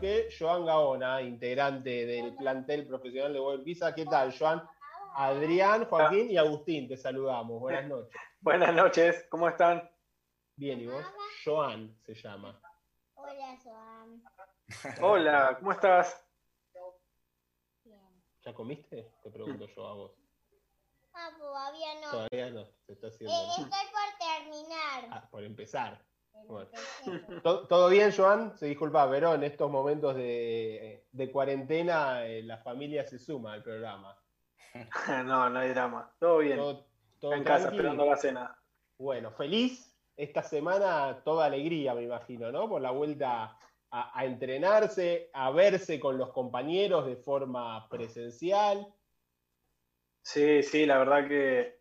que Joan Gaona, integrante del plantel profesional de World Pizza. ¿Qué tal, Joan? Adrián, Joaquín y Agustín, te saludamos. Buenas noches. Buenas noches, ¿cómo están? Bien, ¿y vos? Joan se llama. Hola, Joan. Hola, ¿cómo estás? Bien. ¿Ya comiste? Te pregunto yo a vos. Ah, todavía no. Todavía no, se está haciendo. Eh, estoy por terminar. Ah, por empezar. Bueno. ¿Todo, bien, Joan? Se disculpa, pero en estos momentos de, de cuarentena eh, la familia se suma al programa. No, no hay drama. Todo bien. Todo, todo en casa esperando la cena. Bueno, feliz esta semana, toda alegría, me imagino, ¿no? Por la vuelta a, a entrenarse, a verse con los compañeros de forma presencial. Sí, sí, la verdad que,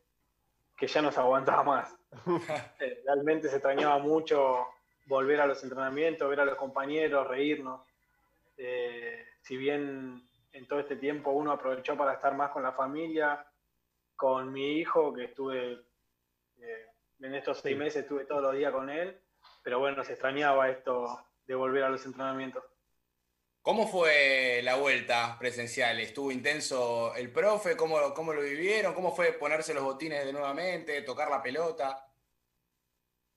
que ya nos aguantaba más. Realmente se extrañaba mucho volver a los entrenamientos, ver a los compañeros, reírnos. Eh, si bien en todo este tiempo uno aprovechó para estar más con la familia, con mi hijo, que estuve eh, en estos seis meses, estuve todos los días con él, pero bueno, se extrañaba esto de volver a los entrenamientos. ¿Cómo fue la vuelta presencial? ¿Estuvo intenso el profe? ¿Cómo, cómo lo vivieron? ¿Cómo fue ponerse los botines de nuevamente, tocar la pelota?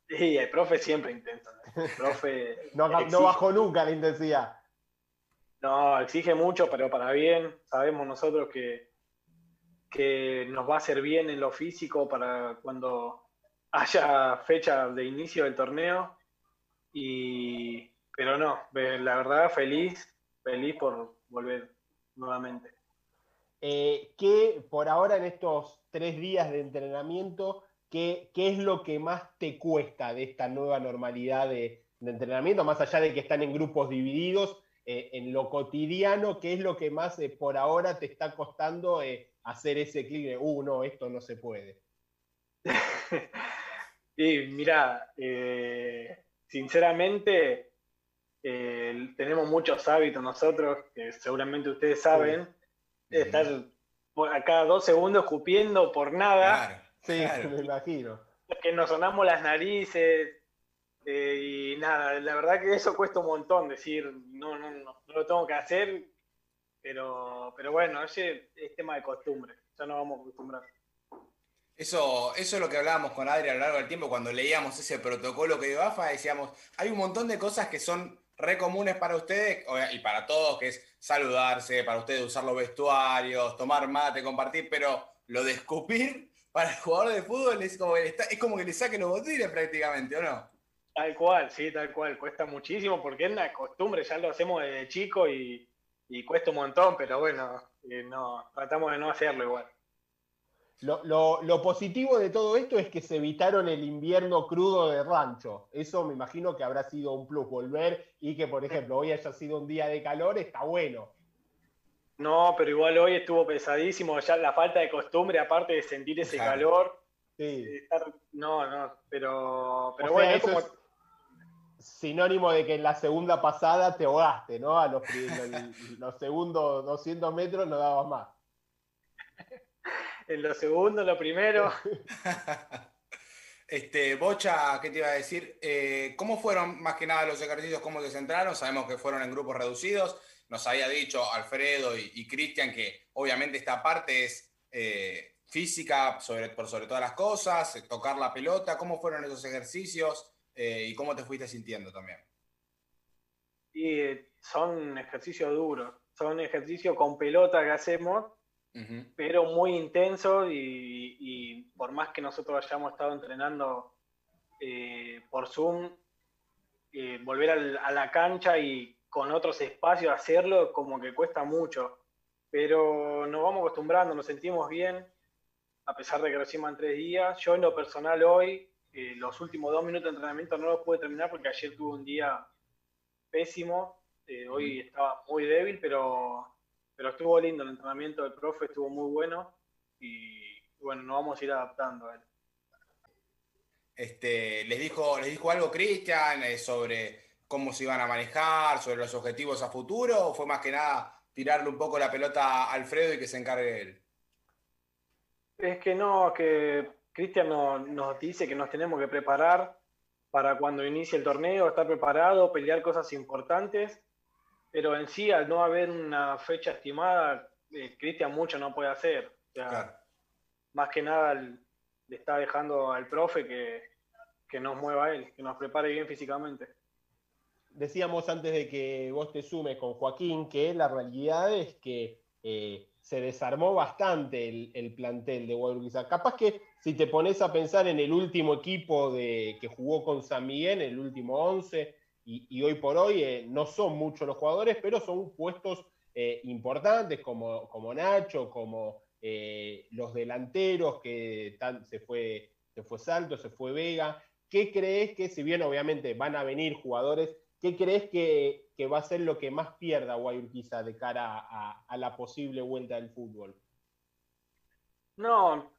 Y el profe siempre intenta. ¿no? El profe No, no bajó nunca la intensidad. No, exige mucho, pero para bien. Sabemos nosotros que, que nos va a hacer bien en lo físico para cuando haya fecha de inicio del torneo. Y, pero no, la verdad, feliz, feliz por volver nuevamente. Eh, ¿qué, por ahora en estos tres días de entrenamiento, qué, qué es lo que más te cuesta de esta nueva normalidad de, de entrenamiento, más allá de que están en grupos divididos, eh, en lo cotidiano, qué es lo que más eh, por ahora te está costando hacer ese clic de, uh, no, esto no se puede? Y mira, sinceramente, eh, tenemos muchos hábitos nosotros, que seguramente ustedes saben, de estar a cada dos segundos escupiendo por nada. Claro, Sí, claro. me imagino. que nos sonamos las narices eh, y nada, la verdad que eso cuesta un montón decir, no, no, no, no lo tengo que hacer, pero, pero bueno, ese es tema de costumbre, ya nos vamos a acostumbrar. Eso, eso es lo que hablábamos con Adri a lo largo del tiempo cuando leíamos ese protocolo que dio AFA, decíamos, hay un montón de cosas que son re comunes para ustedes y para todos, que es saludarse, para ustedes usar los vestuarios, tomar mate, compartir, pero lo de escupir para el jugador de fútbol es como que está- es como que le saquen los botines prácticamente, ¿o no? Tal cual, sí, tal cual, cuesta muchísimo porque es una costumbre, ya lo hacemos desde chico y, y cuesta un montón, pero bueno, eh, no, tratamos de no hacerlo igual. Lo, lo- lo positivo de todo esto es que se evitaron el invierno crudo de rancho. Eso me imagino que habrá sido un plus volver y que, por ejemplo, hoy haya sido un día de calor, está bueno. No, pero igual hoy estuvo pesadísimo, ya la falta de costumbre, aparte de sentir ese calor, Sí. estar- no, no, pero, pero O bueno, sea, eso como... es sinónimo de que en la segunda pasada te ahogaste, ¿no? A los- los segundos 200 metros no dabas más. En lo segundo, lo primero, Este, Bocha, ¿qué te iba a decir? Eh, ¿cómo fueron más que nada los ejercicios? ¿Cómo se centraron? Sabemos que fueron en grupos reducidos. Nos había dicho Alfredo y, y Cristian que obviamente esta parte es eh, física sobre, por sobre todas las cosas, eh, tocar la pelota. ¿Cómo fueron esos ejercicios eh, y cómo te fuiste sintiendo también? y son ejercicios duros, son ejercicios con pelota que hacemos, Pero muy intensos y, y por más que nosotros hayamos estado entrenando eh, por Zoom, eh, volver al- a la cancha y con otros espacios hacerlo como que cuesta mucho, pero nos vamos acostumbrando, nos sentimos bien, a pesar de que recién van tres días. Yo en lo personal hoy, eh, los últimos dos minutos de entrenamiento no los pude terminar porque ayer tuve un día pésimo, eh, hoy estaba muy débil, pero, pero estuvo lindo el entrenamiento del profe, estuvo muy bueno y bueno, nos vamos a ir adaptando a él. Este, les, dijo, ¿Les dijo algo Cristian eh, sobre cómo se iban a manejar, sobre los objetivos a futuro? ¿O fue más que nada tirarle un poco la pelota a Alfredo y que se encargue él? Es que no, que Cristian no- nos dice que nos tenemos que preparar para cuando inicie el torneo, estar preparado, pelear cosas importantes pero en sí, al no haber una fecha estimada, eh, Cristian mucho no puede hacer. O sea, Claro. Más que nada el- le está dejando al profe que, que nos mueva a él, que nos prepare bien físicamente. Decíamos antes de que vos te sumes con Joaquín que la realidad es que eh, se desarmó bastante el, el plantel de Guadalajara. Capaz que si te pones a pensar en el último equipo de, que jugó con San Miguel, el último 11, y, hoy por hoy eh, no son muchos los jugadores, pero son puestos eh, importantes como, como Nacho, como eh, los delanteros, que se, fue, se fue Salto, se fue Vega. ¿Qué crees que, si bien obviamente van a venir jugadores, qué crees que, que va a ser lo que más pierda Guayurquiza de cara a, a la posible vuelta del fútbol? No,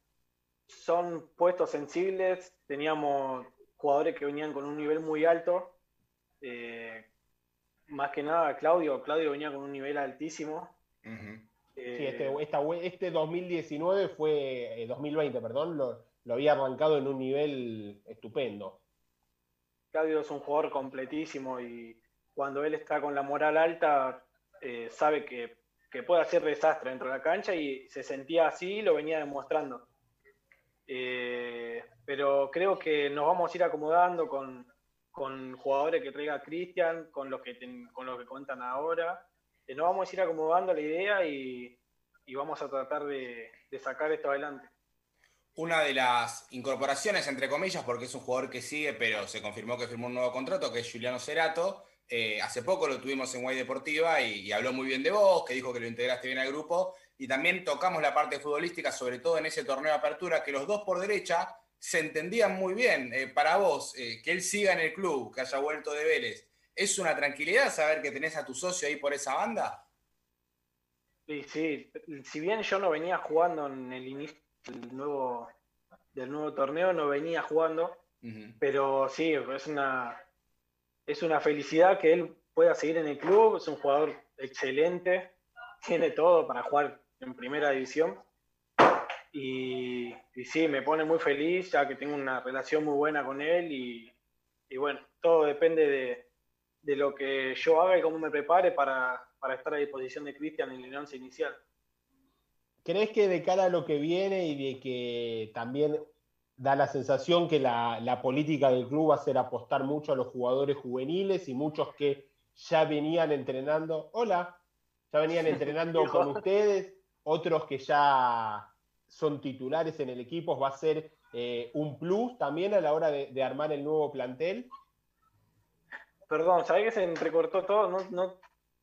son puestos sensibles, teníamos jugadores que venían con un nivel muy alto. Eh, más que nada, Claudio, Claudio venía con un nivel altísimo. Eh, Sí, este, esta vue- este 2019 fue, eh, 2020, perdón, lo, lo había arrancado en un nivel estupendo. Claudio es un jugador completísimo y cuando él está con la moral alta, eh, sabe que, que puede hacer desastre dentro de la cancha y se sentía así y lo venía demostrando. Eh, pero creo que nos vamos a ir acomodando con, con jugadores que traiga Cristian, con los que con los que cuentan ahora. Eh, nos vamos a ir acomodando la idea y, y vamos a tratar de, de sacar esto adelante. Una de las incorporaciones, entre comillas, porque es un jugador que sigue, pero se confirmó que firmó un nuevo contrato, que es Juliano Cerato. Eh, hace poco lo tuvimos en Guay Deportiva y, y habló muy bien de vos, que dijo que lo integraste bien al grupo. Y también tocamos la parte futbolística, sobre todo en ese torneo de apertura, que los dos por derecha se entendían muy bien. Eh, para vos, eh, que él siga en el club, que haya vuelto de Vélez, ¿es una tranquilidad saber que tenés a tu socio ahí por esa banda? Sí, sí, si bien yo no venía jugando en el inicio del nuevo, del nuevo torneo, no venía jugando, pero sí, es una, es una felicidad que él pueda seguir en el club, es un jugador excelente, tiene todo para jugar en primera división. Y, y sí, me pone muy feliz, ya que tengo una relación muy buena con él y, y bueno, todo depende de, de lo que yo haga y cómo me prepare para, para estar a disposición de Cristian en el once inicial. ¿Crees que de cara a lo que viene y de que también da la sensación que la, la política del club va a ser apostar mucho a los jugadores juveniles y muchos que ya venían entrenando, hola, ya venían entrenando con ustedes, otros que ya son titulares en el equipo, va a ser eh, un plus también a la hora de, de armar el nuevo plantel? Perdón, ¿sabés que se entrecortó todo? No, no,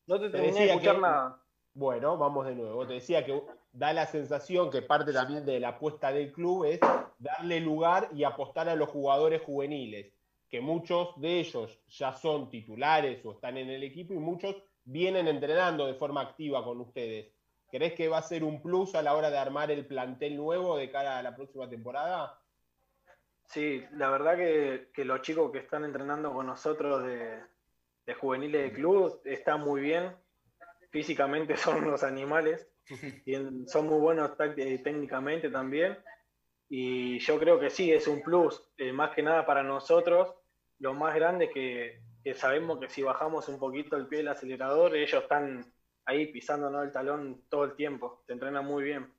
no te Te terminé de escuchar que- nada. Bueno, vamos de nuevo. Te decía que da la sensación que parte también de la apuesta del club es darle lugar y apostar a los jugadores juveniles, que muchos de ellos ya son titulares o están en el equipo y muchos vienen entrenando de forma activa con ustedes. ¿Crees que va a ser un plus a la hora de armar el plantel nuevo de cara a la próxima temporada? Sí, la verdad que, que los chicos que están entrenando con nosotros de, de juveniles de club están muy bien. Físicamente son unos animales, tienen- son muy buenos táct- técnicamente también. Y yo creo que sí, es un plus, eh, más que nada para nosotros. Lo más grande es que, que sabemos que si bajamos un poquito el pie del acelerador, ellos están ahí pisándonos el talón todo el tiempo. Se entrenan muy bien.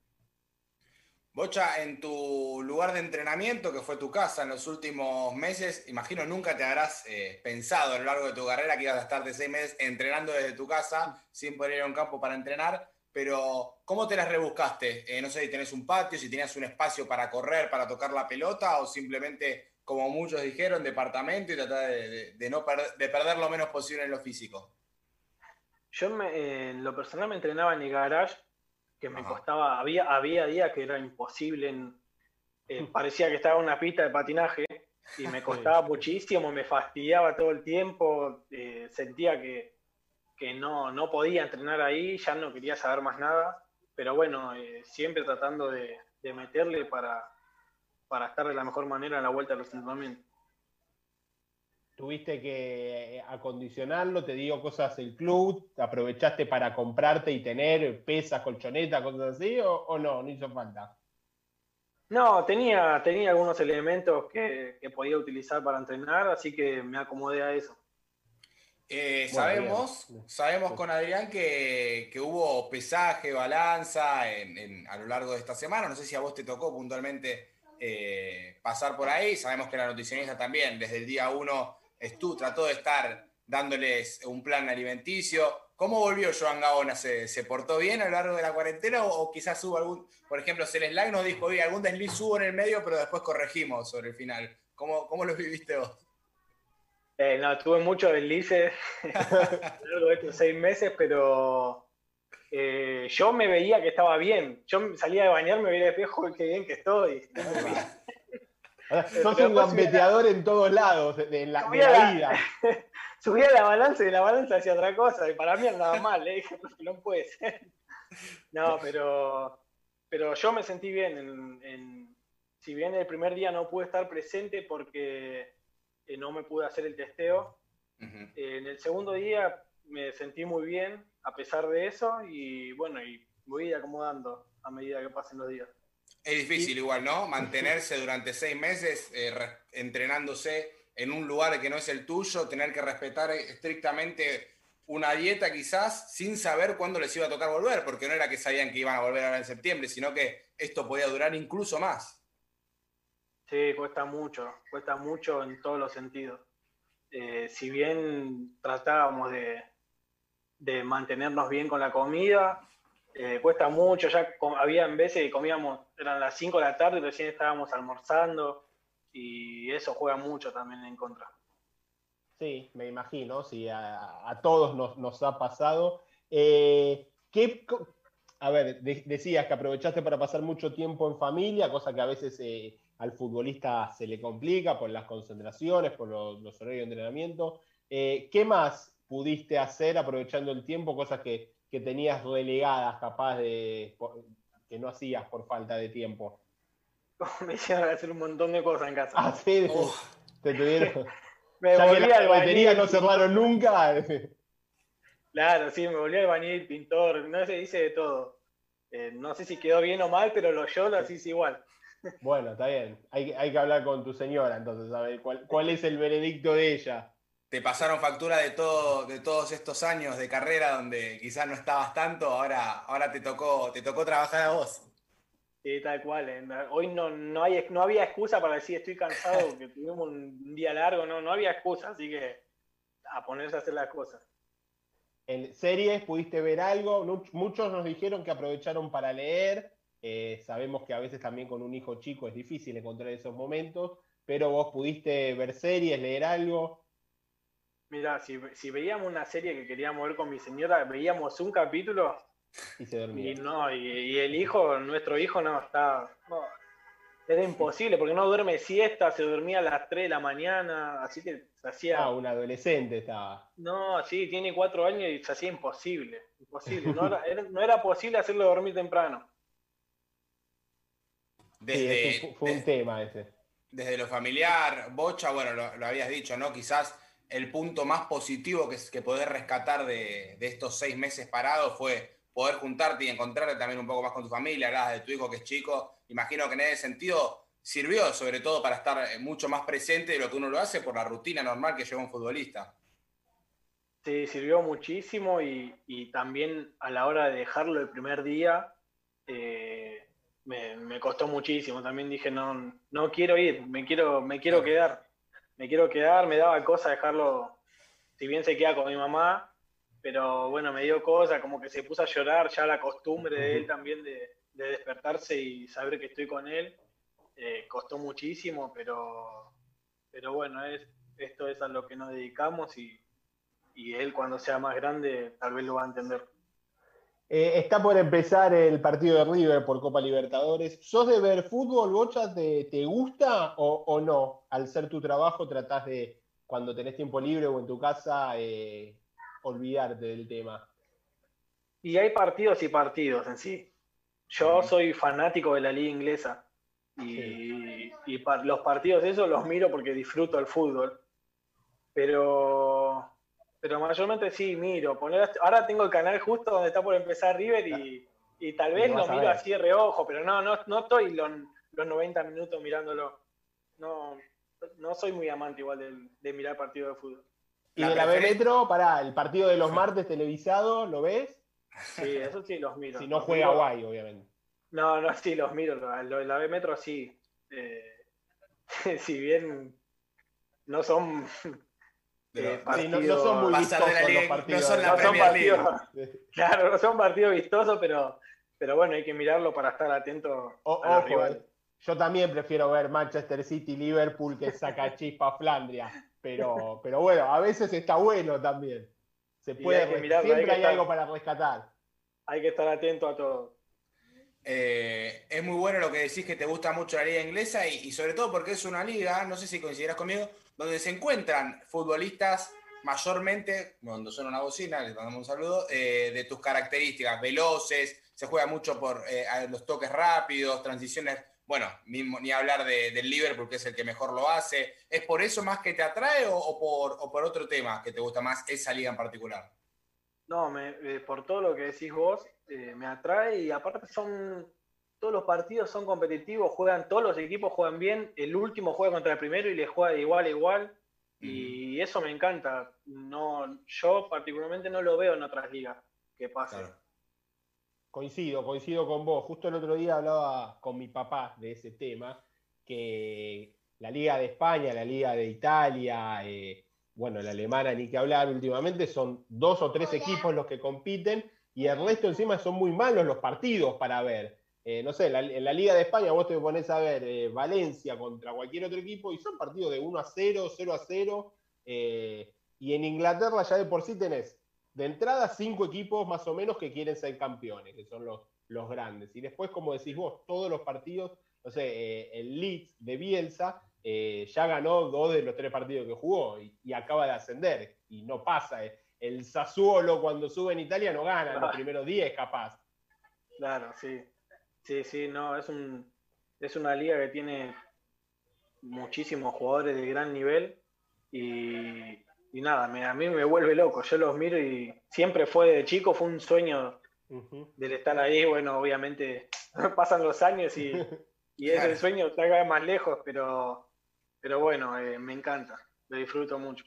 Bocha, en tu lugar de entrenamiento, que fue tu casa en los últimos meses, imagino nunca te habrás eh, pensado a lo largo de tu carrera que ibas a estar de seis meses entrenando desde tu casa sin poder ir a un campo para entrenar, pero ¿cómo te las rebuscaste? Eh, no sé si tenés un patio, si tenías un espacio para correr, para tocar la pelota, o simplemente, como muchos dijeron, departamento y tratar de, de- no de perder lo menos posible en lo físico. Yo me- en lo personal me entrenaba en el garage, que me Ajá. costaba, había, había días que era imposible, en- eh, parecía que estaba en una pista de patinaje y me costaba muchísimo, me fastidiaba todo el tiempo, eh, sentía que, que no, no podía entrenar ahí, ya no quería saber más nada, pero bueno, eh, siempre tratando de, de meterle para, para estar de la mejor manera en la vuelta a los entrenamientos. Tuviste que eh, acondicionarlo, te dio cosas el club, te aprovechaste para comprarte y tener pesas, colchonetas, cosas así, o, o no, no hizo falta. No, tenía, tenía algunos elementos que, que podía utilizar para entrenar, así que me acomodé a eso. Eh, Bueno, sabemos, bien. sabemos con Adrián que, que hubo pesaje, balanza en- en- a lo largo de esta semana. No sé si a vos te tocó puntualmente eh, pasar por ahí. Sabemos que la nutricionista también, desde el día uno, estu- trató de estar dándoles un plan alimenticio. ¿Cómo volvió Joan Gaona? ¿Se, se portó bien a lo largo de la cuarentena o, o quizás hubo algún, por ejemplo, Celeste nos dijo, oye, algún desliz hubo en el medio, pero después corregimos sobre el final? ¿Cómo, cómo lo viviste vos? Eh, no, tuve muchos deslices a lo largo de estos seis meses, pero eh, yo me veía que estaba bien. Yo salía de bañar, me veía de espejo, qué bien que estoy. Ahora, Pero Sos un gambeteador en todos lados, de la, de Subía la la- vida. Subía la balanza y de la balanza hacia otra cosa, y para mí andaba mal, le dije, no puede ser. No, pero, pero yo me sentí bien. En, en- si bien el primer día no pude estar presente porque eh, no me pude hacer el testeo, eh, en el segundo día me sentí muy bien a pesar de eso y bueno, y voy acomodando a medida que pasen los días. Es difícil igual, ¿no? Mantenerse durante seis meses eh, re- entrenándose en un lugar que no es el tuyo, tener que respetar estrictamente una dieta quizás sin saber cuándo les iba a tocar volver, porque no era que sabían que iban a volver ahora en septiembre, sino que esto podía durar incluso más. Sí, cuesta mucho, cuesta mucho en todos los sentidos. Eh, si bien tratábamos de, de mantenernos bien con la comida, eh, cuesta mucho, ya com- había veces que comíamos, eran las 5 de la tarde y recién estábamos almorzando y eso juega mucho también en contra. Sí, me imagino, sí, a, todos nos, nos ha pasado. Eh, ¿qué co- a ver, de- decías que aprovechaste para pasar mucho tiempo en familia, cosa que a veces eh, al futbolista se le complica por las concentraciones, por los, los horarios de entrenamiento. Eh, ¿Qué más pudiste hacer aprovechando el tiempo, cosas que, que tenías relegadas, capaz de que no hacías por falta de tiempo? Me hicieron hacer un montón de cosas en casa. Ah, sí, Oh, te tuvieron. me Ya volví al cafeterías no cerraron nunca. Claro, sí, me volví al bañil, pintor, no se dice de todo. Eh, no sé si quedó bien o mal, pero lo yo lo hice igual. Bueno, está bien. Hay, que- hay que hablar con tu señora, entonces, a ver cuál, cuál es el veredicto de ella. Te pasaron factura de, todo, de todos estos años de carrera donde quizás no estabas tanto, ahora, ahora te, tocó, te tocó trabajar a vos. Sí, tal cual. eh. Hoy no, no, hay, no había excusa para decir estoy cansado, que tuvimos un día largo, no, no había excusa, así que a ponerse a hacer las cosas. En series, ¿pudiste ver algo? Muchos nos dijeron que aprovecharon para leer. Eh, sabemos que a veces también con un hijo chico es difícil encontrar esos momentos, pero vos pudiste ver series, leer algo. Mira, si, si veíamos una serie que queríamos ver con mi señora, veíamos un capítulo Y se dormía. y no, y, y el hijo, nuestro hijo no está. no, era imposible, porque no duerme siesta, se dormía a las 3 de la mañana, así que se hacía. Ah, un adolescente estaba. No, sí, tiene cuatro años y se hacía imposible. Imposible. No era, era- no era posible hacerlo dormir temprano. Sí, Desde, fu- fue un de- tema ese. desde lo familiar, Bocha, bueno, lo, lo habías dicho, ¿no? Quizás el punto más positivo que, que podés rescatar de, de estos seis meses parados fue poder juntarte y encontrarte también un poco más con tu familia, hablabas de tu hijo que es chico, imagino que en ese sentido sirvió sobre todo para estar eh, mucho más presente de lo que uno lo hace por la rutina normal que lleva un futbolista. Sí, sirvió muchísimo y, y también a la hora de dejarlo el primer día eh, me, me costó muchísimo. También dije, no, no quiero ir, me quiero, me quiero quedar. Me quiero quedar, me daba cosa dejarlo, si bien se queda con mi mamá, pero bueno, me dio cosa, como que se puso a llorar, ya la costumbre de él también de, de despertarse y saber que estoy con él, eh, costó muchísimo, pero, pero bueno, es, esto es a lo que nos dedicamos y, y él cuando sea más grande tal vez lo va a entender. Eh, está por empezar el partido de River por Copa Libertadores. ¿Sos de ver fútbol, Bocha? ¿Te, te gusta o, o no? Al ser tu trabajo, tratás de, cuando tenés tiempo libre o en tu casa, eh, olvidarte del tema. Y hay partidos y partidos en sí. Yo soy fanático de la liga inglesa y, los partidos esos los miro porque disfruto el fútbol. Pero, pero mayormente sí miro. Poner, ahora tengo el canal justo donde está por empezar River y, y tal vez lo miro así de reojo, pero no, no, no estoy los, los 90 minutos mirándolo. No, no soy muy amante igual de, de mirar partidos de fútbol. Y La de la B Metro, pará, el partido de los martes televisado, ¿lo ves? Sí, eso sí los miro. Si no juega Guay, obviamente. No, no, sí los miro. Lo de la B Metro sí. Eh, si bien no son eh, Sí, no, no son muy Pasar de la vistosos liga- los partidos. no son la no son Premier League. partidos, claro, no son partidos vistosos, pero, pero bueno, hay que mirarlo para estar atento O- a los ojo, rivales. eh. Yo también prefiero ver Manchester City Liverpool que saca chispa Flandria. Pero, pero bueno, a veces está bueno también. Se puede hay que res- mirarlo, siempre hay que hay estar- algo para rescatar. Hay que estar atento a todo. Eh, es muy bueno lo que decís que te gusta mucho la liga inglesa y, y sobre todo porque es una liga, no sé si coincidirás conmigo, donde se encuentran futbolistas mayormente, cuando suena una bocina, les mandamos un saludo, eh, de tus características, veloces, se juega mucho por eh, los toques rápidos, transiciones, bueno, ni hablar de- del Liverpool, que es el que mejor lo hace. ¿Es por eso más que te atrae o, por, o por otro tema que te gusta más esa liga en particular? No, me- eh, por todo lo que decís vos, me atrae y aparte son todos los partidos son competitivos, juegan todos los equipos juegan bien, el último juega contra el primero y le juega de igual a igual y eso me encanta. No, yo particularmente no lo veo en otras ligas que pase. Claro. Coincido, coincido con vos. Justo el otro día hablaba con mi papá de ese tema, que la Liga de España, la Liga de Italia, eh, bueno, la alemana ni que hablar últimamente, son dos o tres Hola. equipos los que compiten y el resto encima son muy malos los partidos para ver. Eh, no sé, la- en la Liga de España vos te pones a ver eh, Valencia contra cualquier otro equipo y son partidos de 1 a 0, 0 a 0. eh, y en Inglaterra ya de por sí tenés de entrada cinco equipos más o menos que quieren ser campeones, que son los, los grandes. Y después, como decís vos, todos los partidos, no sé, el Leeds de Bielsa ya ganó dos de los tres partidos que jugó y, y acaba de ascender. Y no pasa. El Sassuolo cuando sube en Italia no gana los primeros 10 capaz. Claro, sí. Sí, sí, no, es un es una liga que tiene muchísimos jugadores de gran nivel y, y nada, me- a mí me vuelve loco. Yo los miro y siempre fue de chico, fue un sueño del estar ahí. Bueno, obviamente pasan los años y, y es el sueño está cada vez más lejos, pero, pero bueno, eh, me encanta, lo disfruto mucho.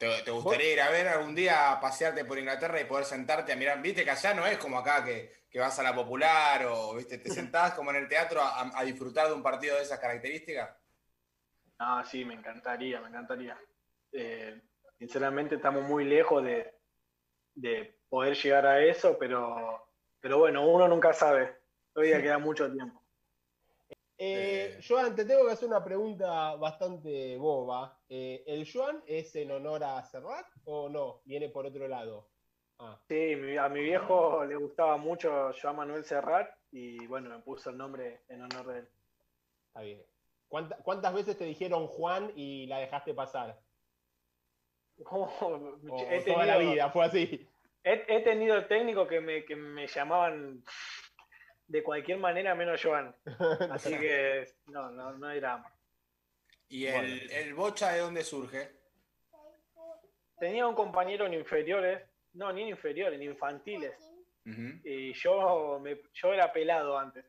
¿Te, te gustaría ir a ver algún día a pasearte por Inglaterra y poder sentarte a mirar? Viste que allá no es como acá que, que vas a la popular o viste te sentás como en el teatro a, a disfrutar de un partido de esas características. Ah, sí, me encantaría, me encantaría. Eh, sinceramente estamos muy lejos de, de poder llegar a eso, pero, pero bueno, uno nunca sabe. Todavía queda mucho tiempo. Eh, Eh. Joan, te tengo que hacer una pregunta bastante boba. Eh, ¿El Joan es en honor a Serrat o no? ¿Viene por otro lado? Ah, Sí, a mi viejo le gustaba mucho Joan Manuel Serrat y bueno, me puso el nombre en honor de él. está bien. ¿Cuánta- ¿Cuántas veces te dijeron Juan y la dejaste pasar? Oh, O he, toda la vida fue así. he, he tenido técnicos que me, que me llamaban de cualquier manera menos Joan. Así que no, no, no hay drama. ¿Y el, el bocha de dónde surge? Tenía un compañero en inferiores, no, ni en inferiores, en infantiles. Y yo, me, yo era pelado antes.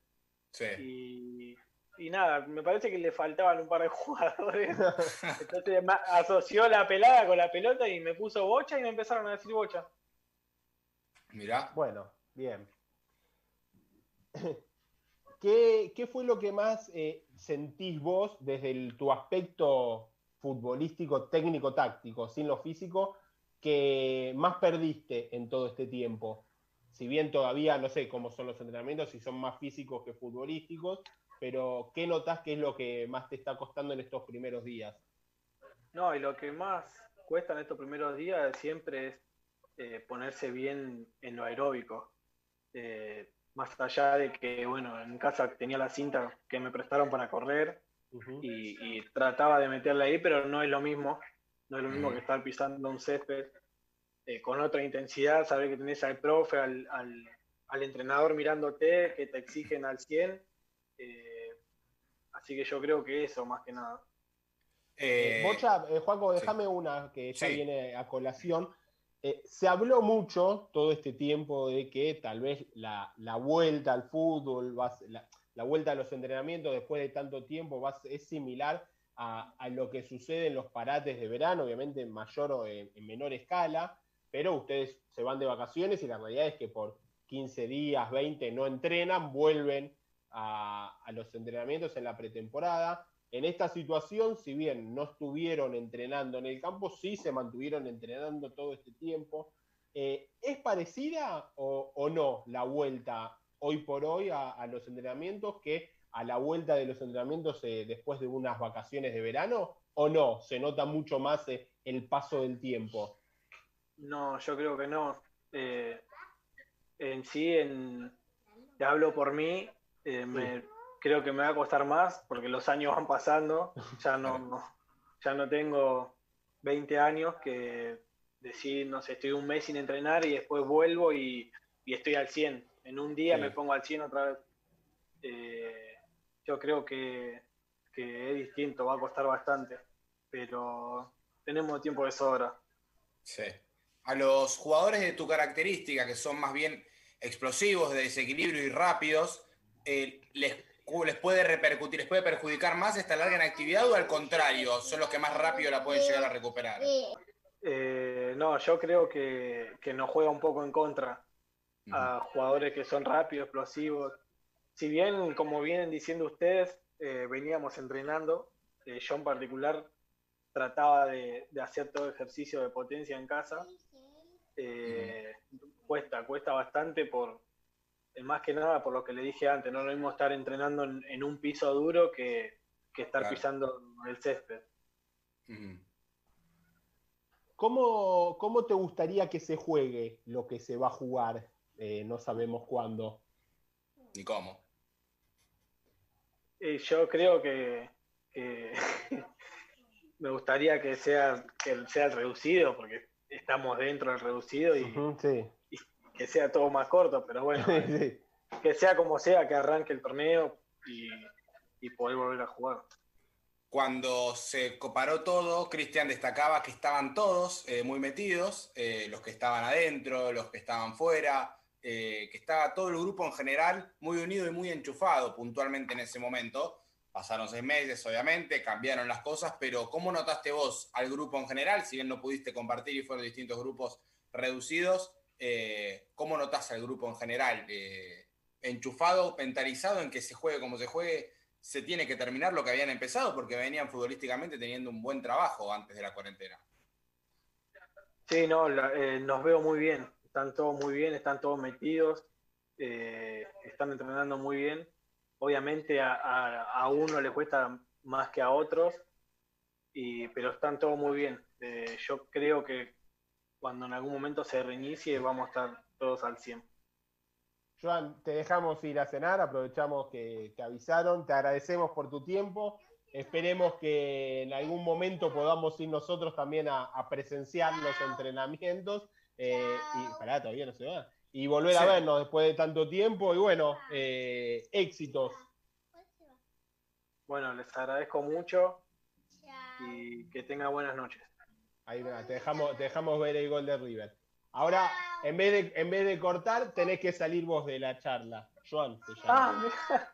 Sí. Y, y nada, me parece que le faltaban un par de jugadores. Entonces asoció la pelada con la pelota y me puso bocha y me empezaron a decir bocha. Mirá. Bueno, bien. ¿Qué, fue lo que más eh, sentís vos desde tu aspecto futbolístico, técnico, táctico, sin lo físico, que más perdiste en todo este tiempo? Si bien todavía no sé cómo son los entrenamientos, si son más físicos que futbolísticos, pero ¿qué notás que es lo que más te está costando en estos primeros días? No, y lo que más cuesta en estos primeros días siempre es eh, ponerse bien en lo aeróbico. Eh, más allá de que, bueno, en casa tenía la cinta que me prestaron para correr y, y trataba de meterla ahí, pero no es lo mismo. No es lo mismo Mm. que estar pisando un césped eh, con otra intensidad, saber que tenés al profe, al, al- al entrenador mirándote, que te exigen al 100. eh, así que yo creo que eso, más que nada. Eh, Eh, Bocha, eh, sí. déjame una que ya Sí. viene a colación. Eh, se habló mucho todo este tiempo de que tal vez la, la vuelta al fútbol, la, la vuelta a los entrenamientos después de tanto tiempo es similar a, lo que sucede en los parates de verano, obviamente en mayor o en, en menor escala, pero ustedes se van de vacaciones y la realidad es que por 15 días, 20 no entrenan, vuelven a, a los entrenamientos en la pretemporada. En esta situación, si bien no estuvieron entrenando en el campo, sí se mantuvieron entrenando todo este tiempo. Eh, ¿Es parecida o, o no la vuelta hoy por hoy a, a los entrenamientos que a la vuelta de los entrenamientos eh, después de unas vacaciones de verano? ¿O no? ¿Se nota mucho más eh, el paso del tiempo? No, yo creo que no. En sí, en, te hablo por mí, me, creo que me va a costar más porque los años van pasando. Ya no, no- ya no tengo 20 años que decir, no sé, estoy un mes sin entrenar y después vuelvo y, y estoy al 100. En un día Sí. me pongo al 100 otra vez. Eh, yo creo que, que es distinto, va a costar bastante, pero tenemos tiempo de sobra. Sí. A los jugadores de tu característica, que son más bien explosivos, de desequilibrio y rápidos, eh, les, les puede repercutir, les puede perjudicar más esta larga inactividad o al contrario, son los que más rápido la pueden llegar a recuperar. Eh, no, yo creo que, que nos juega un poco en contra a jugadores que son rápidos, explosivos. Si bien, como vienen diciendo ustedes, eh, veníamos entrenando, eh, yo en particular trataba de, de hacer todo ejercicio de potencia en casa. Eh, Cuesta, cuesta bastante por, más que nada por lo que le dije antes, no es lo mismo estar entrenando en, en un piso duro que, que estar Claro. pisando el césped. ¿Cómo, ¿Cómo te gustaría que se juegue lo que se va a jugar? Eh, no sabemos cuándo. Ni cómo. Y yo creo que, que me gustaría que sea, que sea el reducido, porque estamos dentro del reducido y sí. Que sea todo más corto, pero bueno, Sí. que sea como sea, que arranque el torneo y, y poder volver a jugar. Cuando se comparó todo, Cristian destacaba que estaban todos eh, muy metidos, eh, los que estaban adentro, los que estaban fuera, eh, que estaba todo el grupo en general muy unido y muy enchufado puntualmente en ese momento. Pasaron seis meses, obviamente, cambiaron las cosas, pero ¿cómo notaste vos al grupo en general? Si bien no pudiste compartir y fueron distintos grupos reducidos, eh, ¿cómo notás al grupo en general? Eh, enchufado, mentalizado en que se juegue como se juegue, se tiene que terminar lo que habían empezado porque venían futbolísticamente teniendo un buen trabajo antes de la cuarentena. Sí, no, eh, nos veo muy bien, están todos muy bien, están todos metidos, están entrenando muy bien. Obviamente a, uno le cuesta más que a otros, pero están todos muy bien. Yo creo que cuando en algún momento se reinicie vamos a estar todos al 100. Joan, te dejamos ir a cenar, aprovechamos que, que avisaron, te agradecemos por tu tiempo, esperemos que en algún momento podamos ir nosotros también a, a presenciar los entrenamientos, eh, y pará, todavía no se va, y volver a vernos después de tanto tiempo, y bueno, eh, éxitos. Bueno, les agradezco mucho y que tengan buenas noches. Ahí va, te dejamos, te dejamos ver el gol de River. Ahora, en vez de, en vez de cortar, tenés que salir vos de la charla. Joan se llama. Ah, mirá.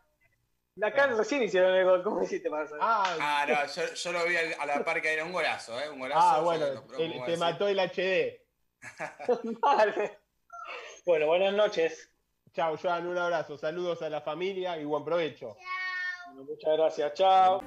La Acá recién hicieron el gol, ¿cómo hiciste para saber? Ah, Ah, no, yo, yo lo vi a la par que era un golazo, ¿eh? Un golazo. ah, bueno, el- te mató el HD. Vale. Bueno, buenas noches. Chao, Joan, un abrazo. Saludos a la familia y buen provecho. Chao. Bueno, muchas gracias. Chao.